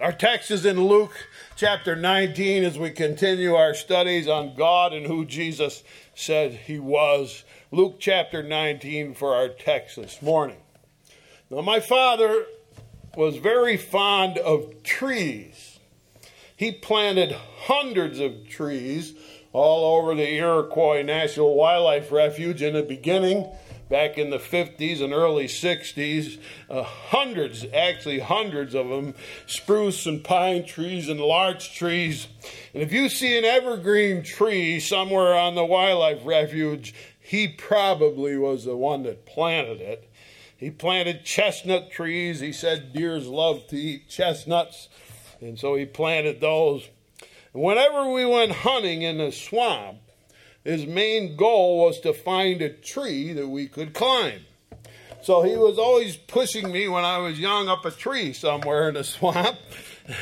Our text is in Luke chapter 19 as we continue our studies on God and who Jesus said he was. Luke chapter 19 for our text this morning. Now, my father was very fond of trees. He planted hundreds of trees all over the Iroquois National Wildlife Refuge in the beginning back in the 50s and early 60s. Uh, hundreds, actually hundreds of them, spruce and pine trees and larch trees. And if you see an evergreen tree somewhere on the wildlife refuge, he probably was the one that planted it. He planted chestnut trees. He said deers love to eat chestnuts, and so he planted those. Whenever we went hunting in the swamp, his main goal was to find a tree that we could climb. So he was always pushing me when I was young up a tree somewhere in the swamp.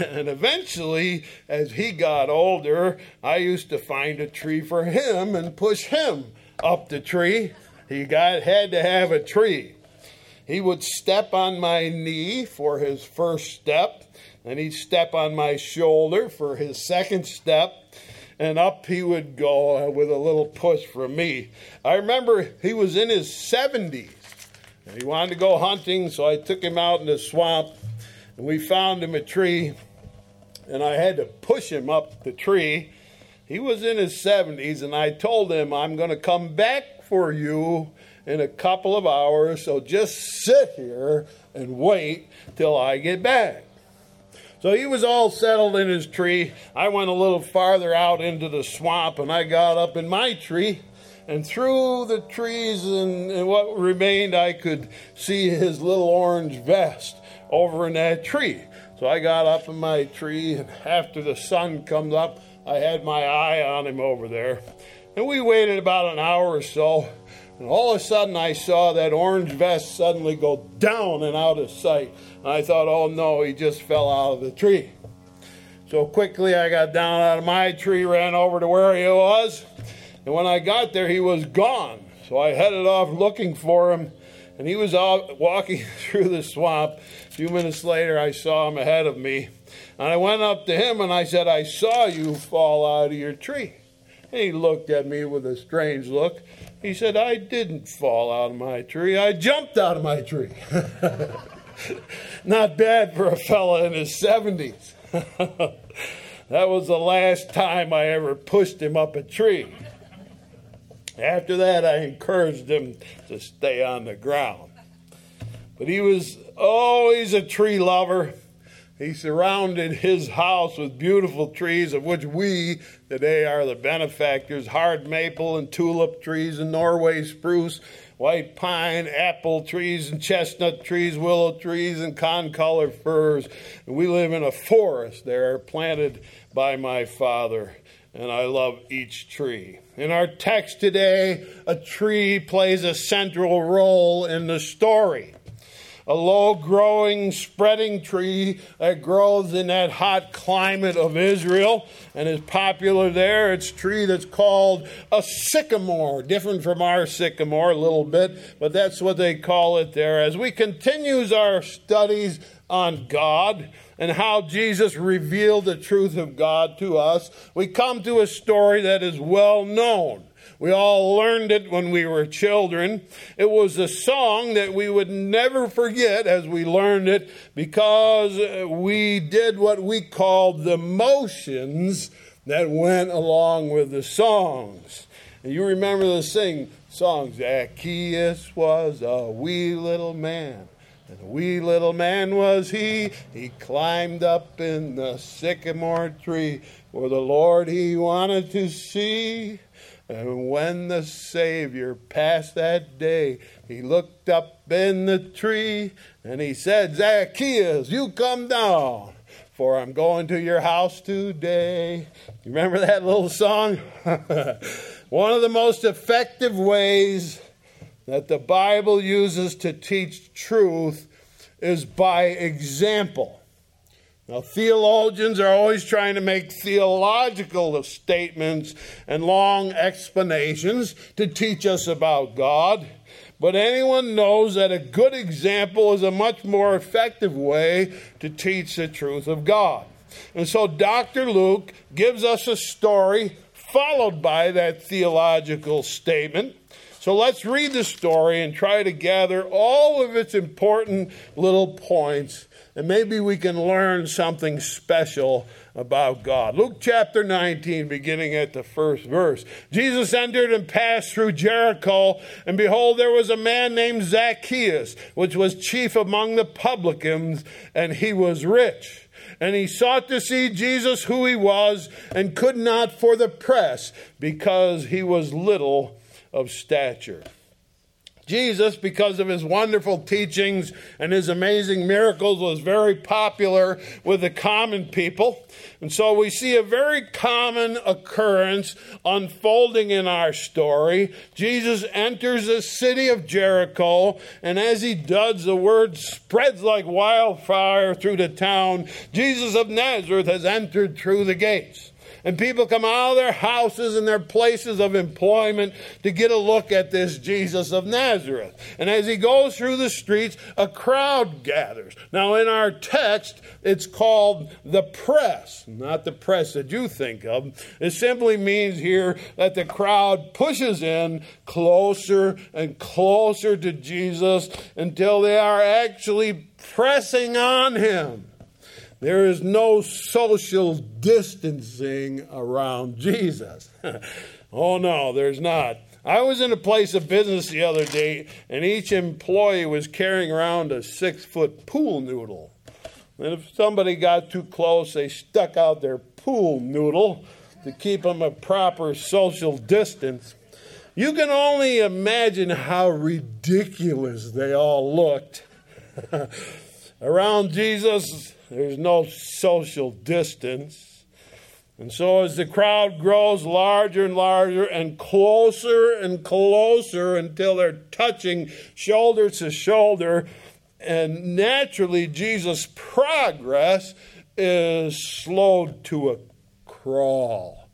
And eventually, as he got older, I used to find a tree for him and push him up the tree. He got had to have a tree. He would step on my knee for his first step, and he'd step on my shoulder for his second step, and up he would go with a little push from me. I remember he was in his 70s and he wanted to go hunting, so I took him out in the swamp and we found him a tree and I had to push him up the tree. He was in his 70s and I told him, I'm going to come back for you in a couple of hours, so just sit here and wait till I get back. So he was all settled in his tree. I went a little farther out into the swamp and I got up in my tree. And through the trees and, and what remained, I could see his little orange vest over in that tree. So I got up in my tree, and after the sun comes up, I had my eye on him over there. And we waited about an hour or so, and all of a sudden, I saw that orange vest suddenly go down and out of sight. I thought, oh no, he just fell out of the tree. So quickly, I got down out of my tree, ran over to where he was. And when I got there, he was gone. So I headed off looking for him. And he was out walking through the swamp. A few minutes later, I saw him ahead of me. And I went up to him and I said, I saw you fall out of your tree. And he looked at me with a strange look. He said, I didn't fall out of my tree. I jumped out of my tree. Not bad for a fella in his 70s. that was the last time I ever pushed him up a tree. After that, I encouraged him to stay on the ground. But he was always a tree lover. He surrounded his house with beautiful trees, of which we today are the benefactors hard maple and tulip trees and Norway spruce, white pine, apple trees and chestnut trees, willow trees, and concolor firs. And we live in a forest there planted by my father, and I love each tree. In our text today, a tree plays a central role in the story a low growing, spreading tree that grows in that hot climate of Israel and is popular there. It's a tree that's called a sycamore, different from our sycamore a little bit, but that's what they call it there. As we continue our studies on God and how Jesus revealed the truth of God to us, we come to a story that is well known. We all learned it when we were children. It was a song that we would never forget as we learned it because we did what we called the motions that went along with the songs. And you remember the sing songs Zacchaeus was a wee little man. And a wee little man was he. He climbed up in the sycamore tree for the Lord he wanted to see. And when the Savior passed that day, he looked up in the tree and he said, Zacchaeus, you come down, for I'm going to your house today. You remember that little song? One of the most effective ways that the Bible uses to teach truth is by example. Now, theologians are always trying to make theological statements and long explanations to teach us about God. But anyone knows that a good example is a much more effective way to teach the truth of God. And so Dr. Luke gives us a story followed by that theological statement. So let's read the story and try to gather all of its important little points, and maybe we can learn something special about God. Luke chapter 19, beginning at the first verse. Jesus entered and passed through Jericho, and behold, there was a man named Zacchaeus, which was chief among the publicans, and he was rich. And he sought to see Jesus who he was, and could not for the press, because he was little of stature. Jesus, because of his wonderful teachings and his amazing miracles, was very popular with the common people. And so we see a very common occurrence unfolding in our story. Jesus enters the city of Jericho, and as he does, the word spreads like wildfire through the town. Jesus of Nazareth has entered through the gates. And people come out of their houses and their places of employment to get a look at this Jesus of Nazareth. And as he goes through the streets, a crowd gathers. Now, in our text, it's called the press, not the press that you think of. It simply means here that the crowd pushes in closer and closer to Jesus until they are actually pressing on him. There is no social distancing around Jesus. oh, no, there's not. I was in a place of business the other day, and each employee was carrying around a six foot pool noodle. And if somebody got too close, they stuck out their pool noodle to keep them a proper social distance. You can only imagine how ridiculous they all looked. Around Jesus, there's no social distance. And so, as the crowd grows larger and larger and closer and closer until they're touching shoulder to shoulder, and naturally, Jesus' progress is slowed to a crawl.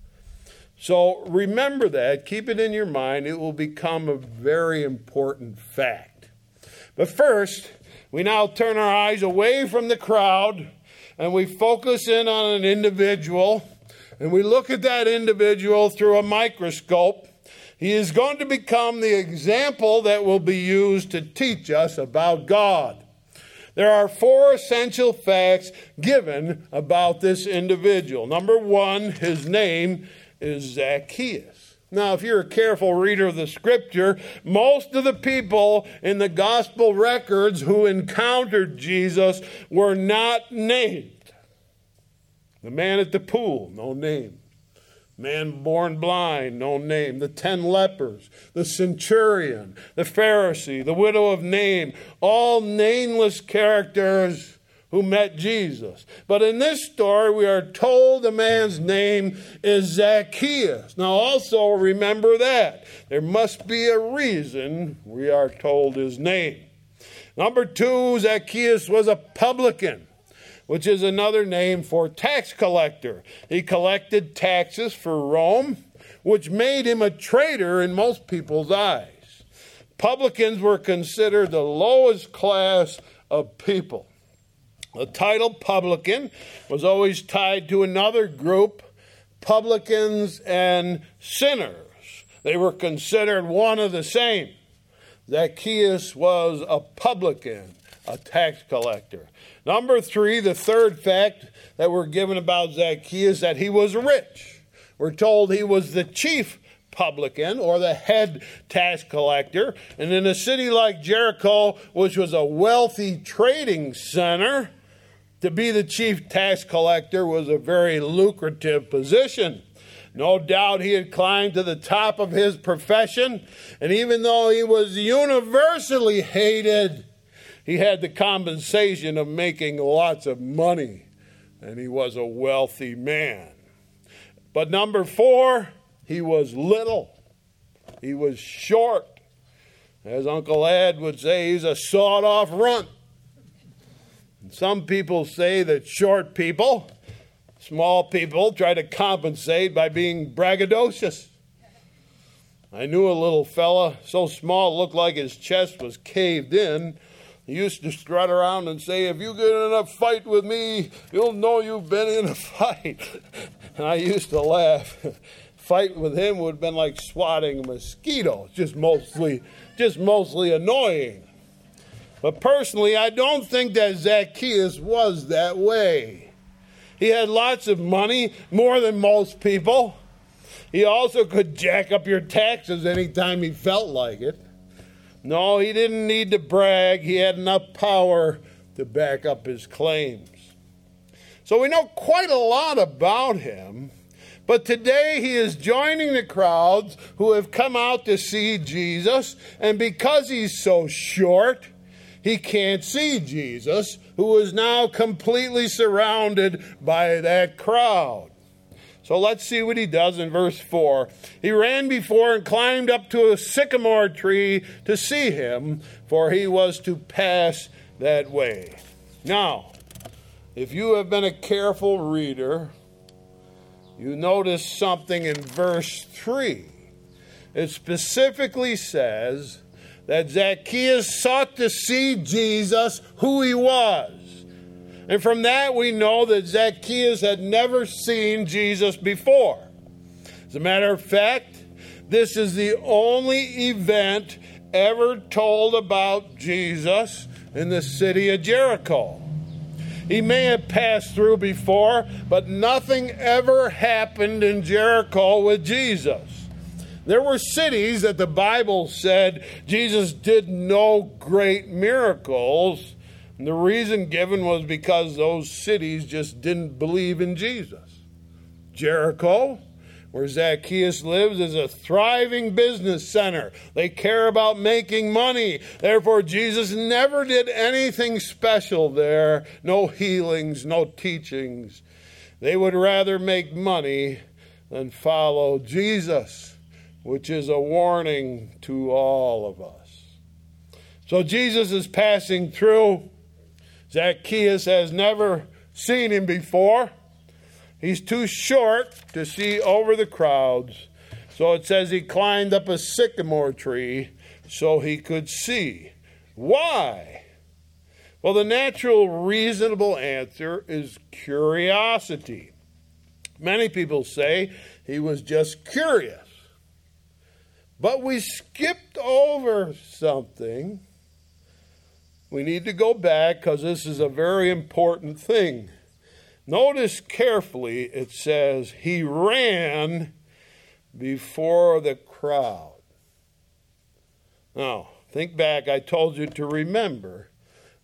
So, remember that, keep it in your mind. It will become a very important fact. But first, we now turn our eyes away from the crowd and we focus in on an individual and we look at that individual through a microscope. He is going to become the example that will be used to teach us about God. There are four essential facts given about this individual. Number one, his name is Zacchaeus. Now, if you're a careful reader of the scripture, most of the people in the gospel records who encountered Jesus were not named. The man at the pool, no name. Man born blind, no name. The ten lepers, the centurion, the Pharisee, the widow of Nain, all nameless characters who met Jesus. But in this story, we are told the man's name is Zacchaeus. Now, also remember that. There must be a reason we are told his name. Number two, Zacchaeus was a publican which is another name for tax collector. He collected taxes for Rome, which made him a traitor in most people's eyes. Publicans were considered the lowest class of people. The title publican was always tied to another group, publicans and sinners. They were considered one of the same. Zacchaeus was a publican, a tax collector. Number three, the third fact that we're given about Zacchaeus, that he was rich. We're told he was the chief publican or the head tax collector. And in a city like Jericho, which was a wealthy trading center, to be the chief tax collector was a very lucrative position. No doubt he had climbed to the top of his profession, and even though he was universally hated, he had the compensation of making lots of money, and he was a wealthy man. But number four, he was little, he was short. As Uncle Ed would say, he's a sawed off runt. Some people say that short people, small people, try to compensate by being braggadocious. I knew a little fella, so small, looked like his chest was caved in. He used to strut around and say, If you get in a fight with me, you'll know you've been in a fight. And I used to laugh. Fight with him would have been like swatting a mosquito, just mostly, just mostly annoying. But personally, I don't think that Zacchaeus was that way. He had lots of money, more than most people. He also could jack up your taxes anytime he felt like it. No, he didn't need to brag. He had enough power to back up his claims. So we know quite a lot about him. But today he is joining the crowds who have come out to see Jesus. And because he's so short, he can't see Jesus, who is now completely surrounded by that crowd. So let's see what he does in verse 4. He ran before and climbed up to a sycamore tree to see him, for he was to pass that way. Now, if you have been a careful reader, you notice something in verse 3. It specifically says that Zacchaeus sought to see Jesus, who he was. And from that, we know that Zacchaeus had never seen Jesus before. As a matter of fact, this is the only event ever told about Jesus in the city of Jericho. He may have passed through before, but nothing ever happened in Jericho with Jesus. There were cities that the Bible said Jesus did no great miracles and the reason given was because those cities just didn't believe in Jesus. Jericho, where Zacchaeus lives, is a thriving business center. They care about making money. Therefore, Jesus never did anything special there no healings, no teachings. They would rather make money than follow Jesus, which is a warning to all of us. So, Jesus is passing through. Zacchaeus has never seen him before. He's too short to see over the crowds. So it says he climbed up a sycamore tree so he could see. Why? Well, the natural, reasonable answer is curiosity. Many people say he was just curious. But we skipped over something we need to go back because this is a very important thing. Notice carefully, it says, He ran before the crowd. Now, think back, I told you to remember.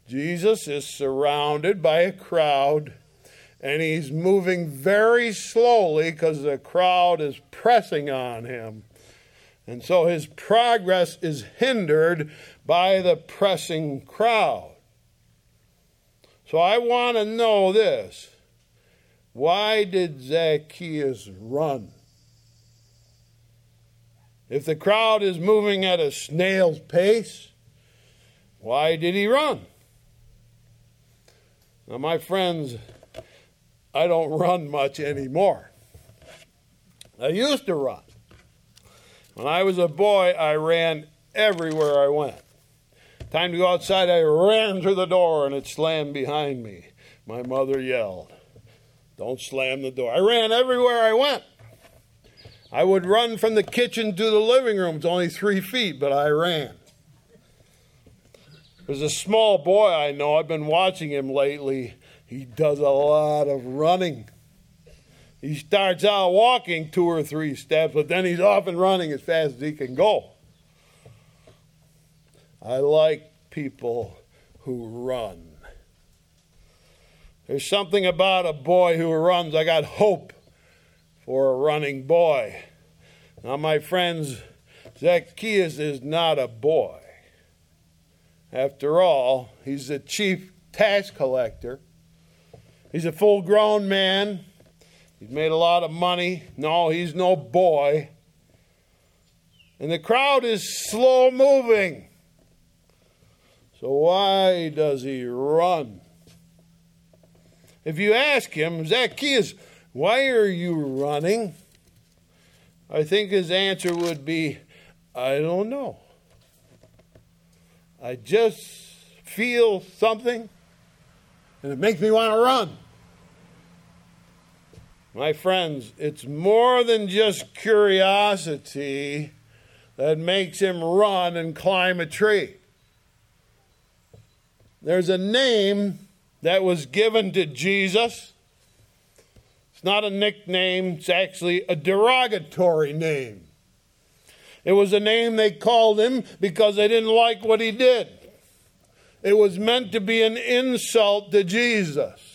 Jesus is surrounded by a crowd and he's moving very slowly because the crowd is pressing on him. And so his progress is hindered by the pressing crowd. So I want to know this. Why did Zacchaeus run? If the crowd is moving at a snail's pace, why did he run? Now, my friends, I don't run much anymore. I used to run. When I was a boy, I ran everywhere I went. Time to go outside, I ran through the door and it slammed behind me. My mother yelled, Don't slam the door. I ran everywhere I went. I would run from the kitchen to the living room. It's only three feet, but I ran. There's a small boy I know. I've been watching him lately. He does a lot of running. He starts out walking two or three steps, but then he's off and running as fast as he can go. I like people who run. There's something about a boy who runs. I got hope for a running boy. Now, my friends, Zacchaeus is not a boy. After all, he's the chief tax collector. He's a full grown man. He's made a lot of money. No, he's no boy. And the crowd is slow moving. So why does he run? If you ask him, Zacchaeus, why are you running? I think his answer would be, I don't know. I just feel something and it makes me want to run. My friends, it's more than just curiosity that makes him run and climb a tree. There's a name that was given to Jesus. It's not a nickname, it's actually a derogatory name. It was a name they called him because they didn't like what he did. It was meant to be an insult to Jesus.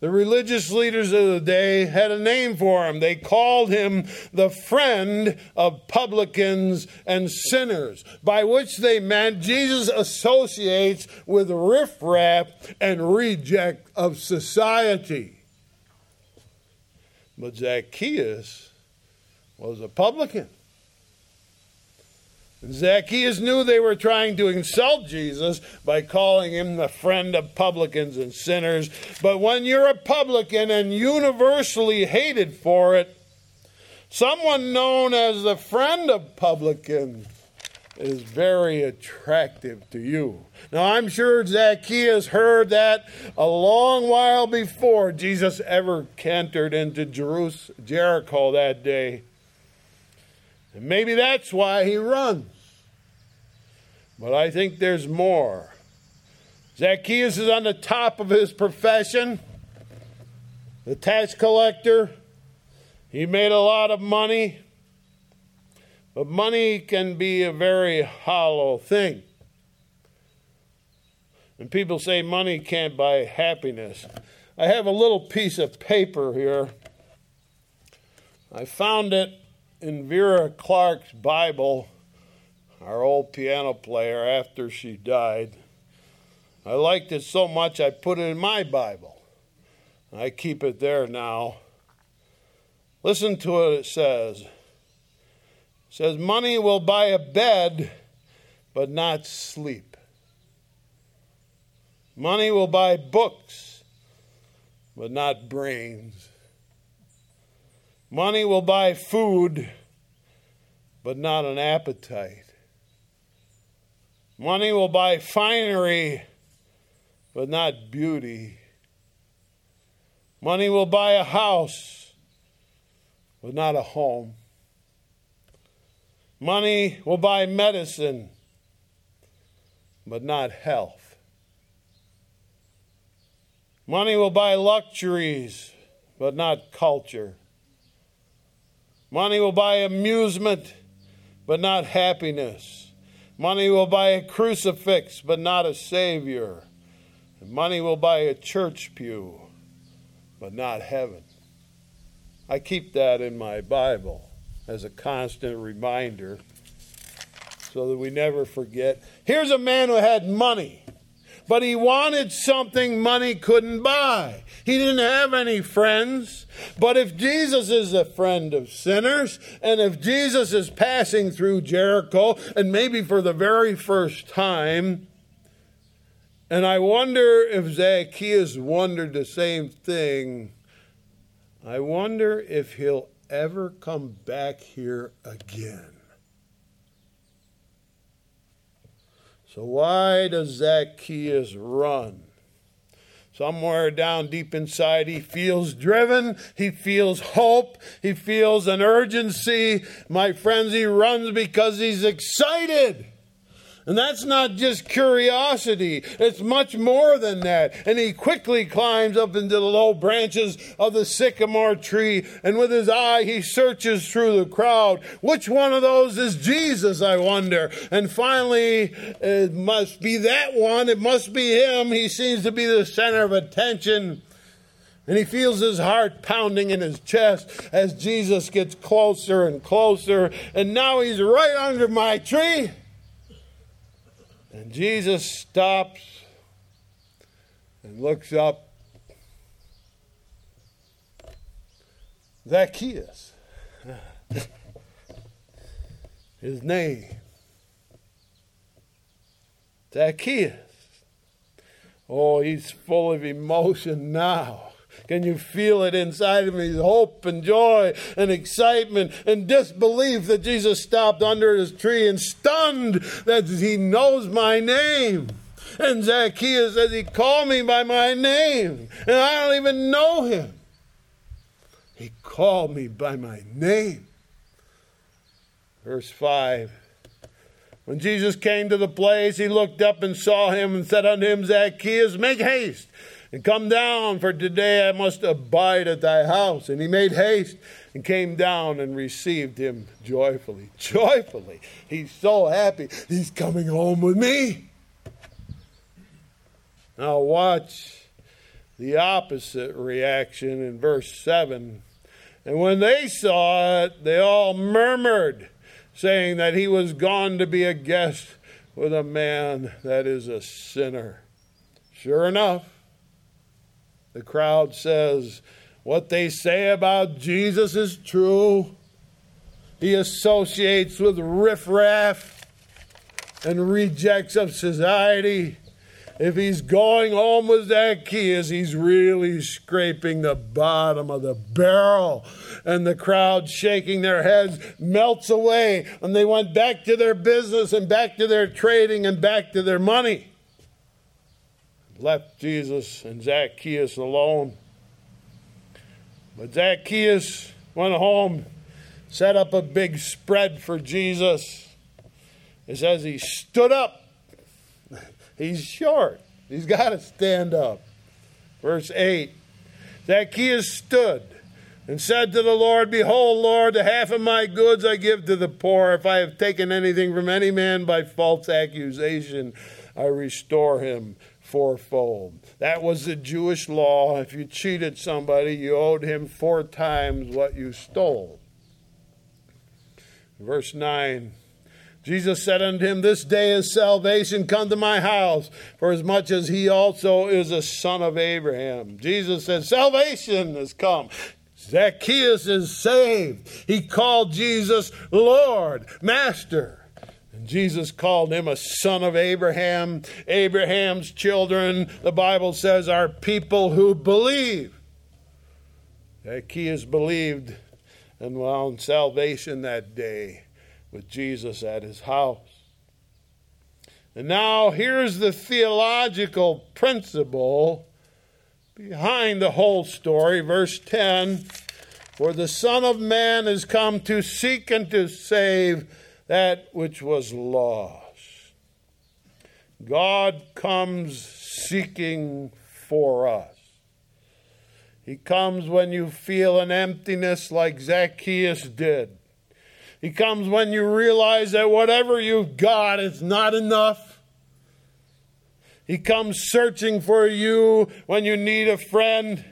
The religious leaders of the day had a name for him. They called him the friend of publicans and sinners, by which they meant Jesus associates with riffraff and reject of society. But Zacchaeus was a publican. Zacchaeus knew they were trying to insult Jesus by calling him the friend of publicans and sinners. But when you're a publican and universally hated for it, someone known as the friend of publicans is very attractive to you. Now, I'm sure Zacchaeus heard that a long while before Jesus ever cantered into Jerusalem, Jericho that day. And maybe that's why he runs. But I think there's more. Zacchaeus is on the top of his profession, the tax collector. He made a lot of money. But money can be a very hollow thing. And people say money can't buy happiness. I have a little piece of paper here. I found it in Vera Clark's Bible, our old piano player, after she died. I liked it so much I put it in my Bible. I keep it there now. Listen to what it says. It says, Money will buy a bed, but not sleep. Money will buy books, but not brains. Money will buy food, but not an appetite. Money will buy finery, but not beauty. Money will buy a house, but not a home. Money will buy medicine, but not health. Money will buy luxuries, but not culture. Money will buy amusement, but not happiness. Money will buy a crucifix, but not a Savior. Money will buy a church pew, but not heaven. I keep that in my Bible as a constant reminder so that we never forget. Here's a man who had money but he wanted something money couldn't buy. He didn't have any friends. But if Jesus is a friend of sinners, and if Jesus is passing through Jericho, and maybe for the very first time, and I wonder if Zacchaeus wondered the same thing, I wonder if he'll ever come back here again. So, why does Zacchaeus run? Somewhere down deep inside, he feels driven. He feels hope. He feels an urgency. My friends, he runs because he's excited. And that's not just curiosity, it's much more than that. And he quickly climbs up into the low branches of the sycamore tree, and with his eye, he searches through the crowd. Which one of those is Jesus, I wonder? And finally, it must be that one. It must be him. He seems to be the center of attention. And he feels his heart pounding in his chest as Jesus gets closer and closer. And now he's right under my tree. And Jesus stops and looks up. Zacchaeus, his name. Zacchaeus. Oh, he's full of emotion now. Can you feel it inside of me? Hope and joy and excitement and disbelief that Jesus stopped under his tree and stunned that he knows my name. And Zacchaeus says, He called me by my name, and I don't even know him. He called me by my name. Verse 5 When Jesus came to the place, he looked up and saw him and said unto him, Zacchaeus, make haste and come down, for today I must abide at thy house. And he made haste and came down and received him joyfully. Joyfully. He's so happy. He's coming home with me. Now, watch the opposite reaction in verse 7. And when they saw it, they all murmured, saying that he was gone to be a guest with a man that is a sinner. Sure enough, the crowd says, What they say about Jesus is true. He associates with riffraff and rejects of society. If he's going home with Zacchaeus, he's really scraping the bottom of the barrel. And the crowd, shaking their heads, melts away. And they went back to their business and back to their trading and back to their money left Jesus and Zacchaeus alone. But Zacchaeus went home, set up a big spread for Jesus. It says he stood up. He's short, he's got to stand up. Verse 8 Zacchaeus stood and said to the Lord, Behold, Lord, the half of my goods I give to the poor. If I have taken anything from any man by false accusation, I restore him fourfold. That was the Jewish law. If you cheated somebody, you owed him four times what you stole. Verse 9 Jesus said unto him, This day is salvation come to my house, for as much as he also is a son of Abraham. Jesus said, Salvation has come. Zacchaeus is saved. He called Jesus Lord, Master. Jesus called him a son of Abraham. Abraham's children, the Bible says, are people who believe. Zacchaeus believed and found salvation that day with Jesus at his house. And now here's the theological principle behind the whole story. Verse 10 For the Son of Man has come to seek and to save that which was lost. God comes seeking for us. He comes when you feel an emptiness like Zacchaeus did. He comes when you realize that whatever you've got is not enough. He comes searching for you when you need a friend.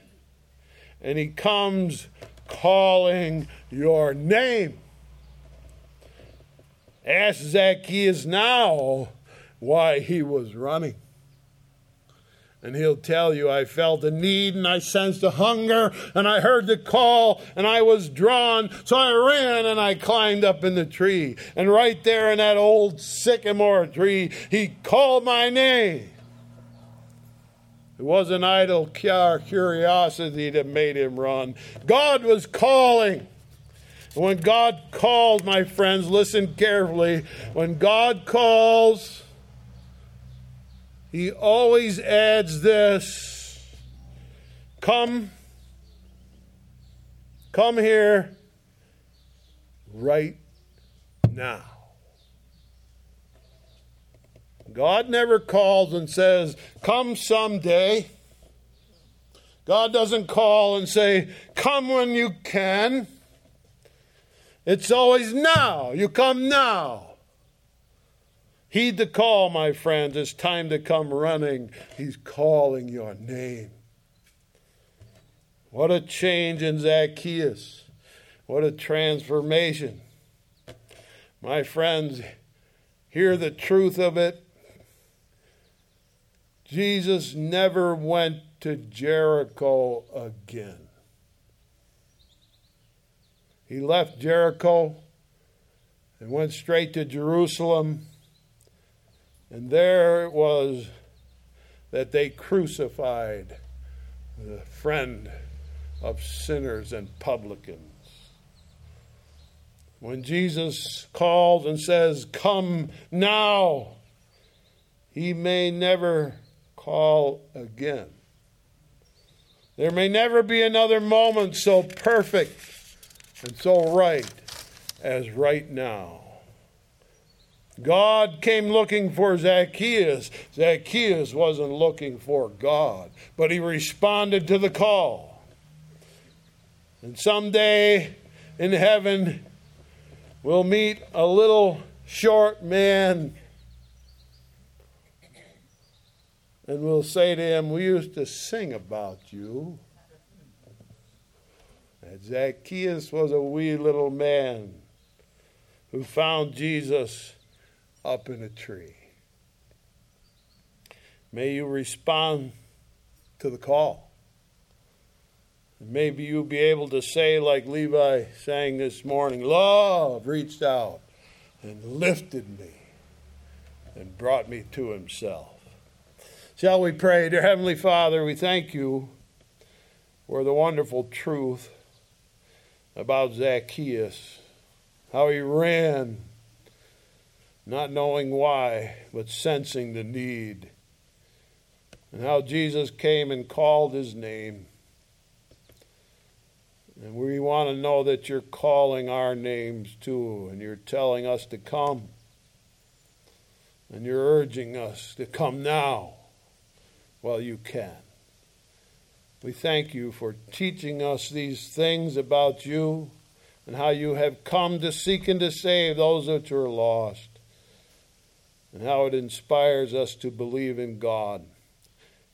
And He comes calling your name. Ask Zacchaeus now why he was running. And he'll tell you, I felt a need and I sensed a hunger and I heard the call and I was drawn. So I ran and I climbed up in the tree. And right there in that old sycamore tree, he called my name. It wasn't idle curiosity that made him run. God was calling. When God calls, my friends, listen carefully. When God calls, He always adds this Come, come here right now. God never calls and says, Come someday. God doesn't call and say, Come when you can. It's always now. You come now. Heed the call, my friends. It's time to come running. He's calling your name. What a change in Zacchaeus. What a transformation. My friends, hear the truth of it. Jesus never went to Jericho again. He left Jericho and went straight to Jerusalem. And there it was that they crucified the friend of sinners and publicans. When Jesus calls and says, Come now, he may never call again. There may never be another moment so perfect and so right as right now. God came looking for Zacchaeus. Zacchaeus wasn't looking for God, but he responded to the call. And someday in heaven, we'll meet a little short man and we'll say to him, We used to sing about you. Zacchaeus was a wee little man who found Jesus up in a tree. May you respond to the call. Maybe you'll be able to say, like Levi sang this morning, Love reached out and lifted me and brought me to himself. Shall we pray? Dear Heavenly Father, we thank you for the wonderful truth about Zacchaeus, how he ran, not knowing why, but sensing the need, and how Jesus came and called his name. And we want to know that you're calling our names too, and you're telling us to come. And you're urging us to come now while you can. We thank you for teaching us these things about you and how you have come to seek and to save those that are lost, and how it inspires us to believe in God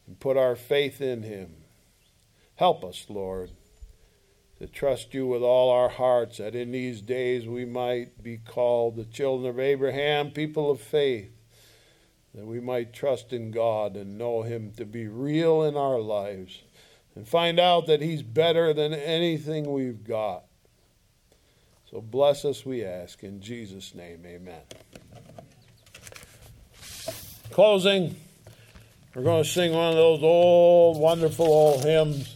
and put our faith in Him. Help us, Lord, to trust you with all our hearts, that in these days we might be called the children of Abraham, people of faith that we might trust in God and know Him to be real in our lives and find out that He's better than anything we've got. So bless us, we ask. In Jesus' name, amen. Closing, we're going to sing one of those old, wonderful old hymns.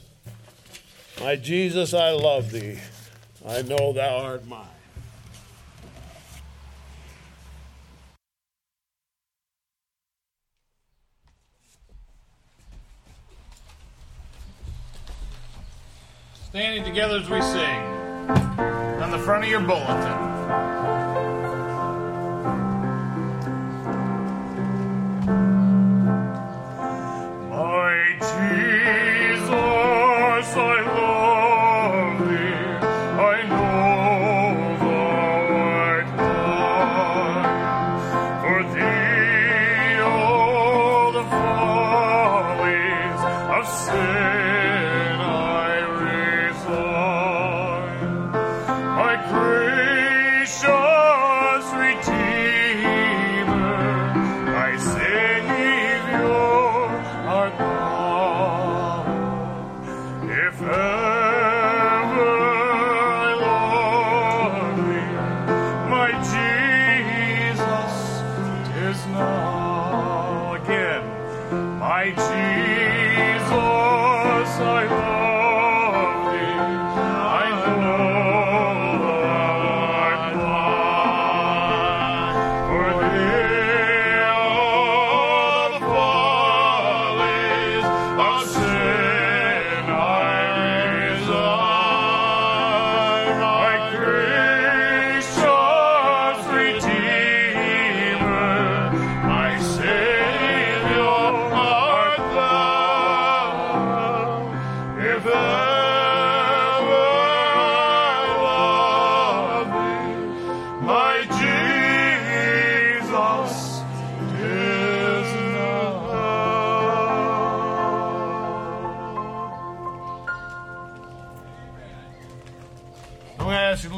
My Jesus, I love thee. I know thou art mine. Standing together as we sing on the front of your bulletin.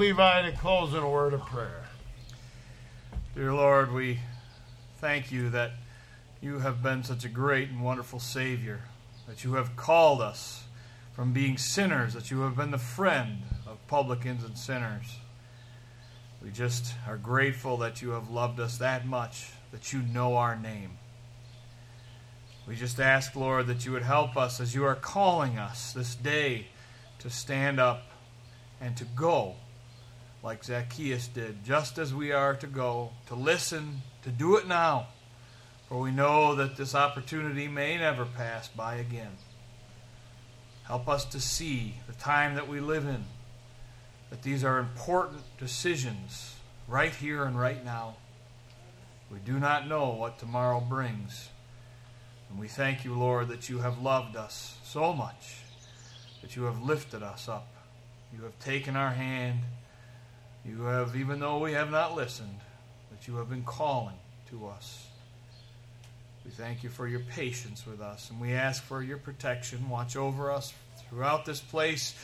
Levi to close in a word of prayer. Dear Lord, we thank you that you have been such a great and wonderful Savior, that you have called us from being sinners, that you have been the friend of publicans and sinners. We just are grateful that you have loved us that much, that you know our name. We just ask, Lord, that you would help us as you are calling us this day to stand up and to go like Zacchaeus did, just as we are to go, to listen, to do it now. For we know that this opportunity may never pass by again. Help us to see the time that we live in, that these are important decisions right here and right now. We do not know what tomorrow brings. And we thank you, Lord, that you have loved us so much, that you have lifted us up. You have taken our hand. You have, even though we have not listened, that you have been calling to us. We thank you for your patience with us, and we ask for your protection. Watch over us throughout this place.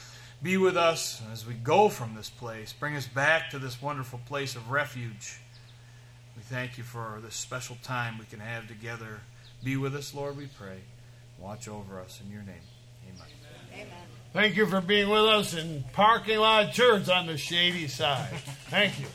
Be with us as we go from this place. Bring us back to this wonderful place of refuge. We thank you for this special time we can have together. Be with us, Lord, we pray. Watch over us in your name. Amen. Amen. Thank you for being with us in Parking Lot Church on the shady side. Thank you.